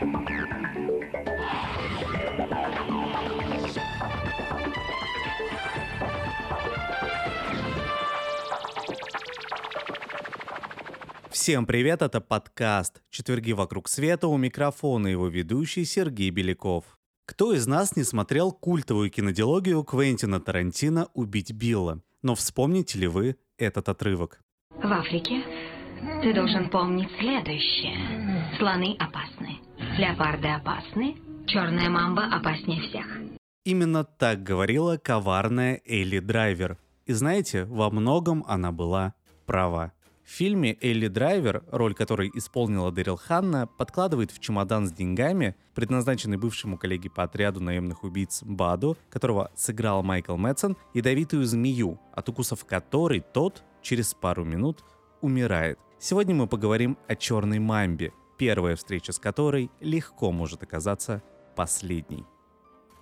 Всем привет, это подкаст «Четверги вокруг света» у микрофона его ведущий Сергей Беляков. Кто из нас не смотрел культовую кинодиалогию Квентина Тарантино «Убить Билла»? Но вспомните ли вы этот отрывок? В Африке ты должен помнить следующее. Слоны опасны, леопарды опасны, черная мамба опаснее всех. Именно так говорила коварная Элли Драйвер. И знаете, во многом она была права. В фильме Элли Драйвер, роль которой исполнила Дэрил Ханна, подкладывает в чемодан с деньгами, предназначенный бывшему коллеге по отряду наемных убийц Баду, которого сыграл Майкл Мэтсон, ядовитую змею, от укусов которой тот через пару минут умирает. Сегодня мы поговорим о черной мамбе, первая встреча с которой легко может оказаться последней.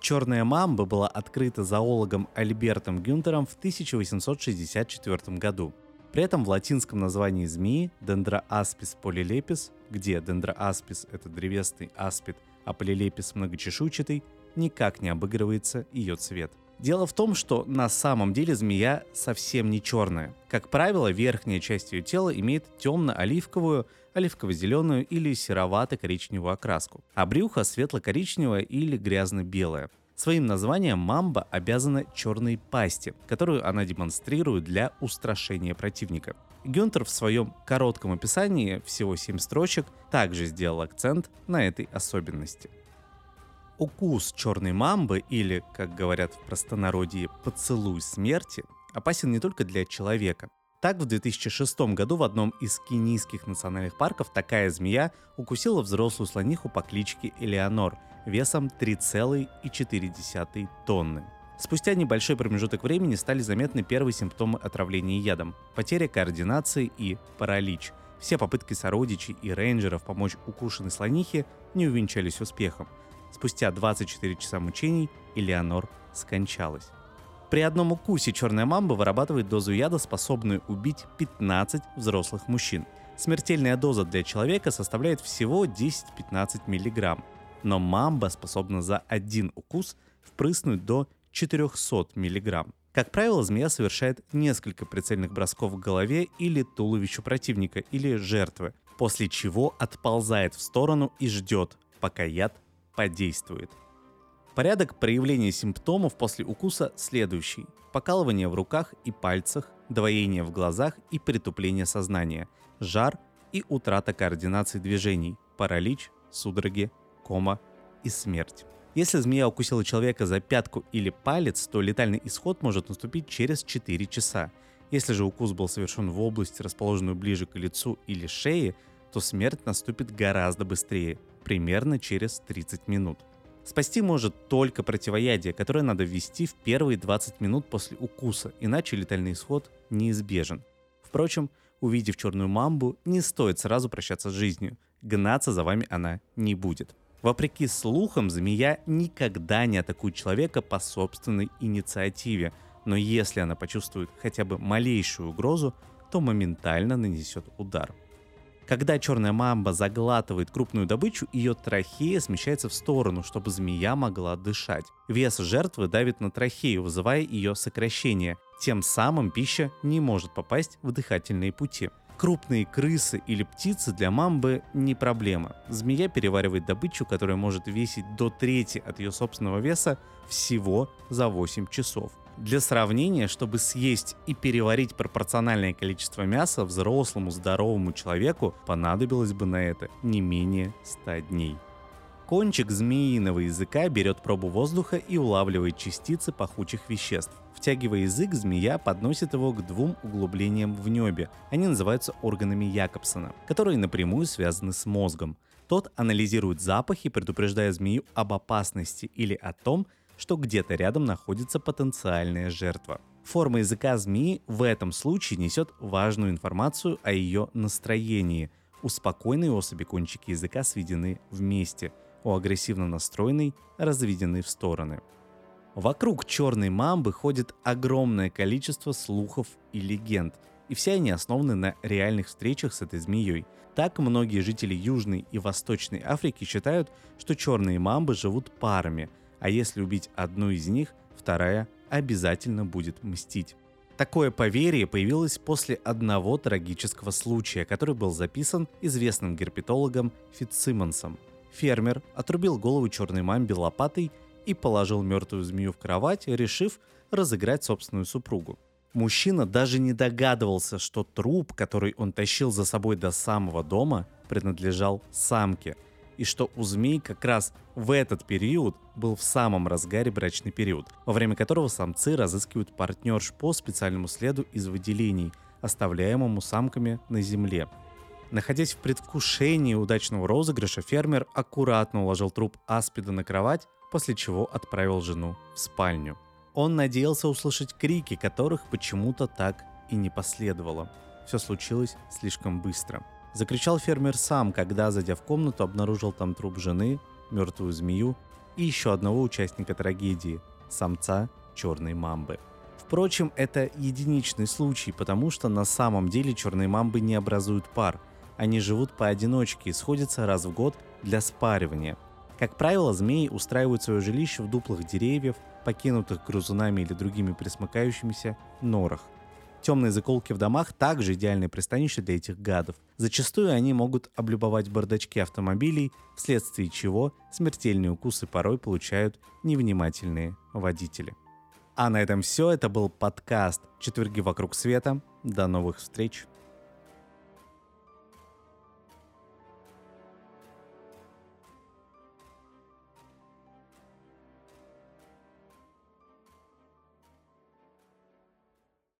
Черная мамба была открыта зоологом Альбертом Гюнтером в 1864 году. При этом в латинском названии змеи Dendroaspis polylepis, где Dendroaspis — это древесный аспид, а Polylepis — многочешуйчатый, никак не обыгрывается ее цвет. Дело в том, что на самом деле змея совсем не черная. Как правило, верхняя часть ее тела имеет темно-оливковую, оливково-зеленую или серовато-коричневую окраску, а брюхо светло-коричневое или грязно-белое. Своим названием мамба обязана черной пасти, которую она демонстрирует для устрашения противника. Гюнтер в своем коротком описании, всего 7 строчек, также сделал акцент на этой особенности. Укус черной мамбы или, как говорят в простонародье, поцелуй смерти опасен не только для человека. Так, в 2006 году в одном из кенийских национальных парков такая змея укусила взрослую слониху по кличке Элеонор – весом 3,4 тонны. Спустя небольшой промежуток времени стали заметны первые симптомы отравления ядом – потеря координации и паралич. Все попытки сородичей и рейнджеров помочь укушенной слонихе не увенчались успехом. Спустя 24 часа мучений Элеонор скончалась. При одном укусе черная мамба вырабатывает дозу яда, способную убить 15 взрослых мужчин. Смертельная доза для человека составляет всего 10-15 миллиграмм но мамба способна за один укус впрыснуть до 400 мг. Как правило, змея совершает несколько прицельных бросков к голове или туловищу противника или жертвы, после чего отползает в сторону и ждет, пока яд подействует. Порядок проявления симптомов после укуса следующий. Покалывание в руках и пальцах, двоение в глазах и притупление сознания, жар и утрата координации движений, паралич, судороги, кома и смерть. Если змея укусила человека за пятку или палец, то летальный исход может наступить через 4 часа. Если же укус был совершен в области, расположенную ближе к лицу или шее, то смерть наступит гораздо быстрее, примерно через 30 минут. Спасти может только противоядие, которое надо ввести в первые 20 минут после укуса, иначе летальный исход неизбежен. Впрочем, увидев черную мамбу, не стоит сразу прощаться с жизнью. Гнаться за вами она не будет. Вопреки слухам, змея никогда не атакует человека по собственной инициативе, но если она почувствует хотя бы малейшую угрозу, то моментально нанесет удар. Когда черная мамба заглатывает крупную добычу, ее трахея смещается в сторону, чтобы змея могла дышать. Вес жертвы давит на трахею, вызывая ее сокращение. Тем самым пища не может попасть в дыхательные пути. Крупные крысы или птицы для мамбы не проблема. Змея переваривает добычу, которая может весить до трети от ее собственного веса всего за 8 часов. Для сравнения, чтобы съесть и переварить пропорциональное количество мяса взрослому здоровому человеку понадобилось бы на это не менее 100 дней. Кончик змеиного языка берет пробу воздуха и улавливает частицы пахучих веществ. Втягивая язык, змея подносит его к двум углублениям в небе. Они называются органами Якобсона, которые напрямую связаны с мозгом. Тот анализирует запахи, предупреждая змею об опасности или о том, что где-то рядом находится потенциальная жертва. Форма языка змеи в этом случае несет важную информацию о ее настроении. У спокойной особи кончики языка сведены вместе – у агрессивно настроенной разведены в стороны. Вокруг черной мамбы ходит огромное количество слухов и легенд, и все они основаны на реальных встречах с этой змеей. Так многие жители Южной и Восточной Африки считают, что черные мамбы живут парами, а если убить одну из них, вторая обязательно будет мстить. Такое поверье появилось после одного трагического случая, который был записан известным герпетологом Фитцсимонсом. Фермер отрубил голову черной мамбе лопатой и положил мертвую змею в кровать, решив разыграть собственную супругу. Мужчина даже не догадывался, что труп, который он тащил за собой до самого дома, принадлежал самке, и что у змей как раз в этот период был в самом разгаре брачный период, во время которого самцы разыскивают партнерш по специальному следу из выделений, оставляемому самками на земле. Находясь в предвкушении удачного розыгрыша, фермер аккуратно уложил труп аспида на кровать, после чего отправил жену в спальню. Он надеялся услышать крики, которых почему-то так и не последовало. Все случилось слишком быстро. Закричал фермер сам, когда, зайдя в комнату, обнаружил там труп жены, мертвую змею и еще одного участника трагедии – самца черной мамбы. Впрочем, это единичный случай, потому что на самом деле черные мамбы не образуют пар. Они живут поодиночке и сходятся раз в год для спаривания. Как правило, змеи устраивают свое жилище в дуплах деревьев, покинутых грызунами или другими присмыкающимися норах. Темные заколки в домах также идеальное пристанище для этих гадов. Зачастую они могут облюбовать бардачки автомобилей, вследствие чего смертельные укусы порой получают невнимательные водители. А на этом все. Это был подкаст «Четверги вокруг света». До новых встреч.